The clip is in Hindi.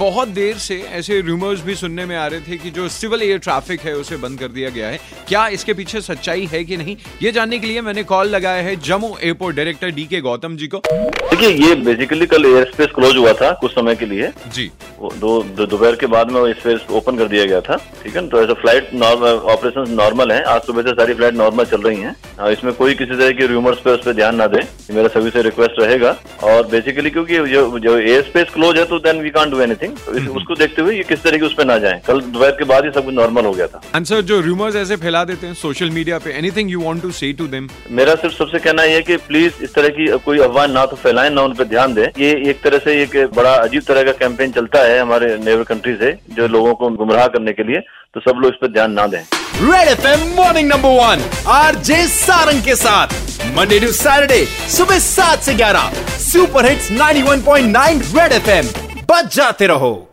बहुत देर से ऐसे रूमर्स भी सुनने में आ रहे थे कि जो सिविल एयर ट्रैफ़िक है उसे बंद कर दिया गया है। क्या इसके पीछे सच्चाई है कि नहीं? ये जानने के लिए मैंने कॉल लगाया है जम्मू एयरपोर्ट डायरेक्टर डी के गौतम जी को। देखिए ये बेसिकली कल एयर स्पेस क्लोज हुआ था कुछ समय के लिए। जी। दो दोपहर के बाद में वो स्पेस ओपन कर दिया गया था ठीक है तो ऐसा फ़्लाइट ऑपरेशन नॉर्मल है। आज सुबह से सारी फ़्लाइट नॉर्मल चल रही हैं। हाँ, इसमें कोई किसी तरह की रूमर्स पे उस पर ध्यान ना दे मेरा सभी से रिक्वेस्ट रहेगा। और बेसिकली क्योंकि जो जो एयर स्पेस क्लोज है तो then we can't do anything तो उसको देखते हुए ये किस तरह की उस पर ना जाए। कल दोपहर के बाद ही सब कुछ नॉर्मल हो गया था। आंसर जो रूमर्स ऐसे फैला देते हैं सोशल मीडिया पे anything you want to say to them मेरा सिर्फ़ सबसे कहना यह है कि प्लीज़ इस तरह की कोई अफवाह ना तो फैलाएँ ना उन पर ध्यान दें। ये एक तरह से एक बड़ा अजीब तरह का कैंपेन चलता है। हमारे नेबर कंट्री से जो लोगों को गुमराह करने के लिए तो सब लोग इस पर ध्यान ना दें। Red F M morning number one R J Sarang के साथ। मंडे टू सैटरडे सुबह सात से ग्यारह। Super hits 91.9 Red F M बच जाते रहो।